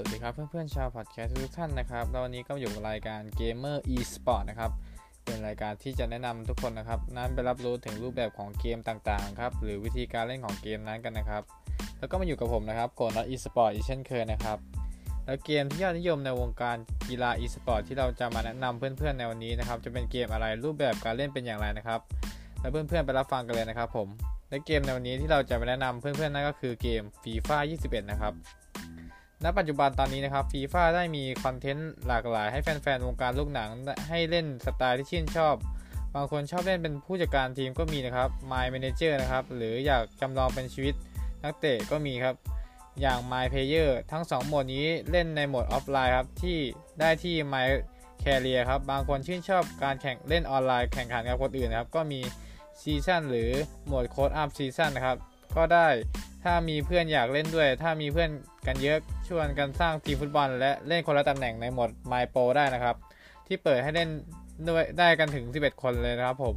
สวัสดีครับเพื่อนๆชาวพอดแคสต์ทุกท่านนะครับแล้ววันนี้ก็อยู่กับรายการ Gamer eSport นะครับ เป็นรายการที่จะแนะนำทุกคนนะครับ นั้นไปรับรู้ถึงรูปแบบของเกมต่างๆครับ หรือวิธีการเล่นของเกมนั้นกันนะครับ แล้วก็มาอยู่กับผมนะครับโกนอ eSport อีกเช่นเคยนะครับ แล้วเกมที่ยอดนิยมในวงการกีฬา eSport ที่เราจะมาแนะนำเพื่อนๆในวันนี้นะครับ จะเป็นเกมอะไร รูปแบบการเล่นเป็นอย่างไรนะครับ แล้วเพื่อนๆไปรับฟังกันเลยนะครับผม และเกมในวันนี้ที่เราจะมาแนะนำเพื่อนๆนั่นก็คือเกม FIFA 21 นะครับ ณปัจจุบันตอนนี้นะครับฟีฟ่าได้มี content หลากหลายให้แฟนๆวงการลูกหนังให้เล่นสไตล์ที่ชื่นชอบ บางคนชอบเล่นเป็นผู้จัดการทีมก็มีนะครับ My Manager นะครับ หรืออยากจำลองเป็นชีวิตนักเตะก็มีครับ อย่าง My Player ทั้ง 2 โหมดนี้เล่นในโหมดออฟไลน์ครับ ที่ได้ที่ My Career ครับ บางคนชื่นชอบการแข่งเล่นออนไลน์แข่งขันกับคนอื่นนะครับ ก็มี season หรือโหมดโค้ดอัพซีซั่นนะครับ ก็ได้ถ้ามีเพื่อนอยากเล่นด้วย ถ้ามีเพื่อนกันเยอะ ชวนกันสร้างทีมฟุตบอล และเล่นคนละตำแหน่งในหมด My Pro ได้นะครับ ที่เปิดให้เล่นด้วยได้กันถึง 11 คนเลยนะครับผม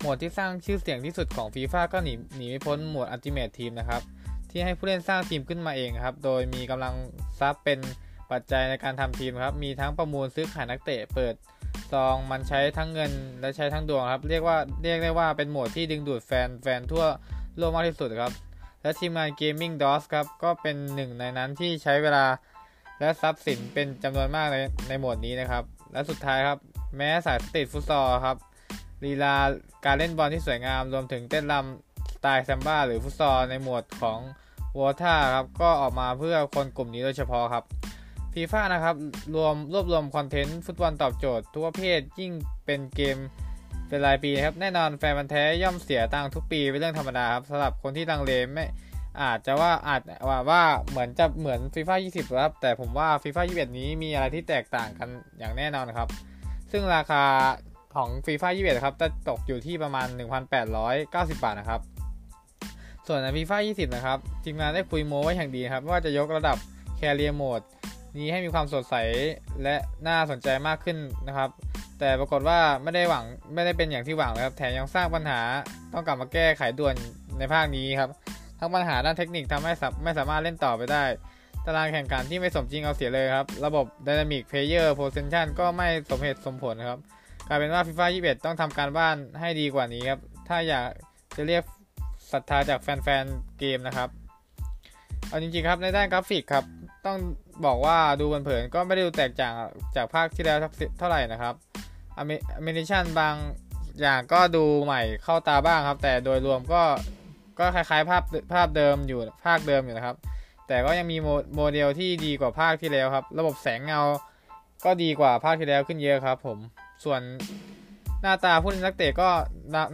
หมวดที่สร้างชื่อเสียงที่สุดของ FIFA ก็หนีหนีไม่พ้นหมวด Ultimate Team นะครับ ที่ให้ผู้เล่นสร้างทีมขึ้นมาเองครับ โดยมีกำลังทรัพย์เป็นปัจจัยในการทำทีมครับ มีทั้งประมูลซื้อขายนักเตะเปิดซองมันใช้ทั้งเงินและใช้ทั้งดวงครับ เรียกว่าเรียกได้ว่าเป็นหมวดที่ดึงดูดแฟนแฟนทั่วโลกมากที่สุดครับ และทีมงาน Gaming DOS ครับ ก็เป็นหนึ่งในนั้นที่ใช้เวลาและทรัพย์สินเป็นจำนวนมากในในหมวดนี้นะครับ และสุดท้ายครับ แม้สายสตรีทฟุตซอลครับลีลาการเล่นบอลที่สวยงาม รวมถึงเต้นรำสไตล์แซมบ้าหรือฟุตซอลในหมวดของวอท่าครับ ก็ออกมาเพื่อคนกลุ่มนี้โดยเฉพาะครับฟีฟ่านะครับรวมรวบรวมคอนเทนต์ฟุตบอลตอบโจทย์ทุกประเภทยิ่งเป็นเกม เป็นรายปีครับแน่นอนแฟนมันแท้ย่อมเสียตังค์ทุกปีเป็นเรื่องธรรมดาครับสำหรับคนที่ลังเลไม่อาจจะว่าอาจว่าว่าเหมือนจะเหมือนฟีฟ่า20 ครับ แต่ผมว่าฟีฟ่า21 นี้มีอะไรที่แตกต่างกันอย่างแน่นอนครับ ซึ่งราคาของฟีฟ่า21 ครับจะตกอยู่ที่ประมาณ 1,890 บาทนะครับ ส่วนในฟีฟ่า20 นะครับ ทีมงานได้คุยโม้ไว้อย่างดีครับ ว่าจะยกระดับแคเรียโหมด นี้ให้มีความสดใสและน่าสนใจมากขึ้นนะครับ แต่ปรากฏว่าไม่ได้หวังไม่ได้เป็นอย่างที่หวังนะครับ แถมยังสร้างปัญหาต้องกลับมาแก้ไขด่วนในภาคนี้ครับทั้งปัญหาด้านเทคนิคทำให้ไม่สามารถเล่นต่อไปได้ ตารางแข่งขันที่ไม่สมจริงเอาเสียเลยครับ ระบบ Dynamic Player Position ก็ไม่สมเหตุสมผลครับ กลายเป็นว่า FIFA 21 ต้องทำการบ้านให้ดีกว่านี้ครับ ถ้าอยากจะเรียกศรัทธาจากแฟนๆเกมนะครับ เอาจริงๆครับในด้านกราฟิกครับ ต้องบอกว่าดูเผินๆก็ไม่ได้ดูแตกต่างจากภาคที่แล้วเท่าไหร่นะครับแอนิเมชันบางอย่างก็ดูใหม่เข้าตาบ้างครับ แต่โดยรวมก็ก็คล้ายๆภาคภาคเดิมอยู่ภาคเดิมอยู่นะครับ แต่ก็ยังมีโมเดลที่ดีกว่าภาคที่แล้วครับ ระบบแสงเงาก็ดีกว่าภาคที่แล้วขึ้นเยอะครับ ผมส่วนหน้าตาผู้เล่นนักเตะก็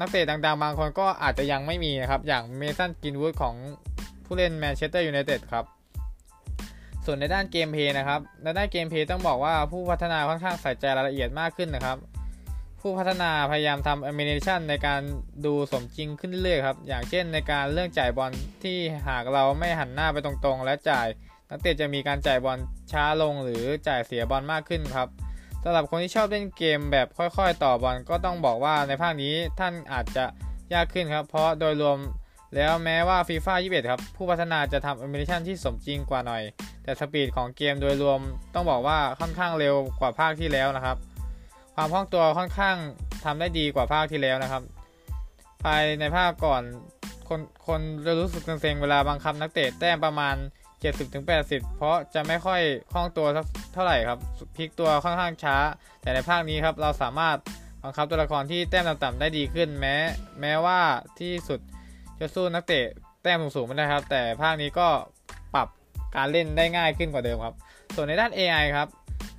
นักเตะดังๆ บางคนก็อาจจะยังไม่มีนะครับ อย่างเมสันกรีนวูดของผู้เล่นแมนเชสเตอร์ยูไนเต็ดครับ ส่วนในด้าน gameplay นะครับ ในด้าน gameplay ต้องบอกว่าผู้พัฒนาค่อนข้างใส่ใจรายละเอียดมากขึ้นนะครับ ผู้พัฒนาพยายามทำแอนิเมชันในการดูสมจริงขึ้นเรื่อยๆครับ อย่างเช่นในการเรื่องจ่ายบอลที่หากเราไม่หันหน้าไปตรงๆ และจ่าย นักเตะจะมีการจ่ายบอลช้าลงหรือจ่ายเสียบอลมากขึ้นครับสำหรับคนที่ชอบเล่นเกมแบบค่อย ๆ ต่อบอลก็ต้องบอกว่าในภาคนี้ท่านอาจจะยากขึ้นครับ เพราะโดยรวม แล้วแม้ว่าฟีฟ่า21 ครับ ผู้พัฒนาจะทำแอนิเมชันที่สมจริงกว่าหน่อย แต่ speed ของเกมโดยรวมต้องบอกว่าค่อนข้างเร็วกว่าภาคที่แล้วนะครับ ความคล่องตัวค่อนข้างทำได้ดีกว่าภาคที่แล้วนะครับ ภายในภาคก่อนคนคนจะรู้สึกเซ็งเวลาบังคับนักเตะแต้มประมาณ 70-80 เพราะจะไม่ค่อยคล่องตัวเท่าไหร่ครับพลิกตัวค่อนข้างช้า แต่ในภาคนี้ครับเราสามารถบังคับตัวละครที่แต้มต่ำๆได้ดีขึ้นแม้ แม้ว่าที่สุด จะสู้นักเตะแต้มสูงๆไม่ได้ครับ แต่ภาคนี้ก็ปรับการเล่นได้ง่ายขึ้นกว่าเดิมครับ ส่วนในด้าน AI ครับ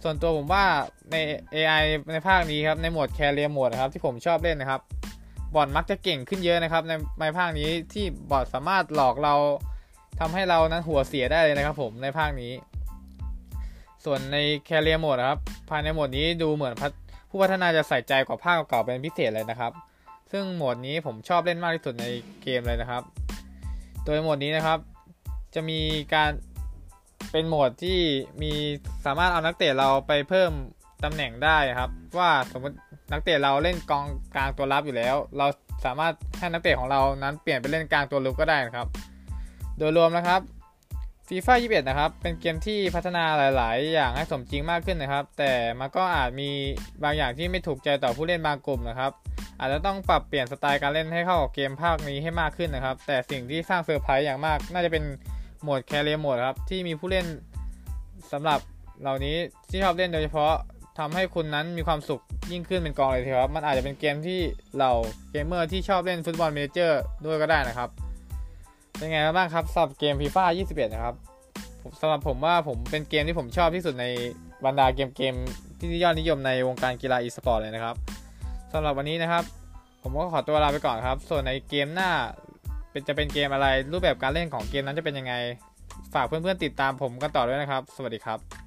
ส่วนตัวผมว่าใน AI ในภาคนี้ครับ ในโหมดแคเรียโหมดนะครับที่ผมชอบเล่นนะครับ บอทมักจะเก่งขึ้นเยอะนะครับ ในในภาคนี้ที่บอทสามารถหลอกเราทำให้เรานั้นหัวเสียได้เลยนะครับผมในภาคนี้ ส่วนในแคเรียโหมดครับ ภายในโหมดนี้ดูเหมือนผู้พัฒนาจะใส่ใจกว่าภาคเก่าเป็นพิเศษเลยนะครับ ซึ่งโหมดนี้ผมชอบเล่นมากที่สุดในเกมเลยนะครับ โดยโหมดนี้นะครับ จะมีการเป็นโหมดที่มีสามารถเอานักเตะเราไปเพิ่มตำแหน่งได้ครับ ว่าสมมตินักเตะเราเล่นกองกลางตัวรับอยู่แล้ว เราสามารถให้นักเตะของเรานั้นเปลี่ยนไปเล่นกลางตัวรุกก็ได้นะครับ โดยรวมนะครับฟีฟ่า21 นะครับ เป็นเกมที่พัฒนาหลาย ๆ อย่างให้สมจริงมากขึ้นนะครับ แต่มันก็อาจมีบางอย่างที่ไม่ถูกใจต่อผู้เล่นบางกลุ่มนะครับ อาจจะต้องปรับเปลี่ยนสไตล์การเล่นให้เข้ากับเกมภาคนี้ให้มากขึ้นนะครับ แต่สิ่งที่สร้างเซอร์ไพรส์อย่างมาก น่าจะเป็นโหมด Career Mode ครับ ที่มีผู้เล่นสำหรับเหล่านี้ที่ชอบเล่นโดยเฉพาะทำให้คุณนั้นมีความสุขยิ่งขึ้นเป็นกองเลยทีครับ มันอาจจะเป็นเกมที่เราเกมเมอร์ที่ชอบเล่นฟุตบอล manager ด้วยก็ได้นะครับ เป็นไงบ้างครับสำหรับเกม FIFA 21 นะครับสำหรับผมว่าผมเป็นเกมที่ผมชอบที่สุดในบรรดาเกมเกมที่ยอดนิยมในวงการกีฬาอีสปอร์ตเลยนะครับ สำหรับวันนี้นะครับ ผมก็ขอตัวลาไปก่อนครับ ส่วนในเกมหน้าเป็นจะเป็นเกมอะไรรูปแบบการเล่นของเกมนั้นจะเป็นยังไง ฝากเพื่อนๆติดตามผมกันต่อด้วยนะครับ สวัสดีครับ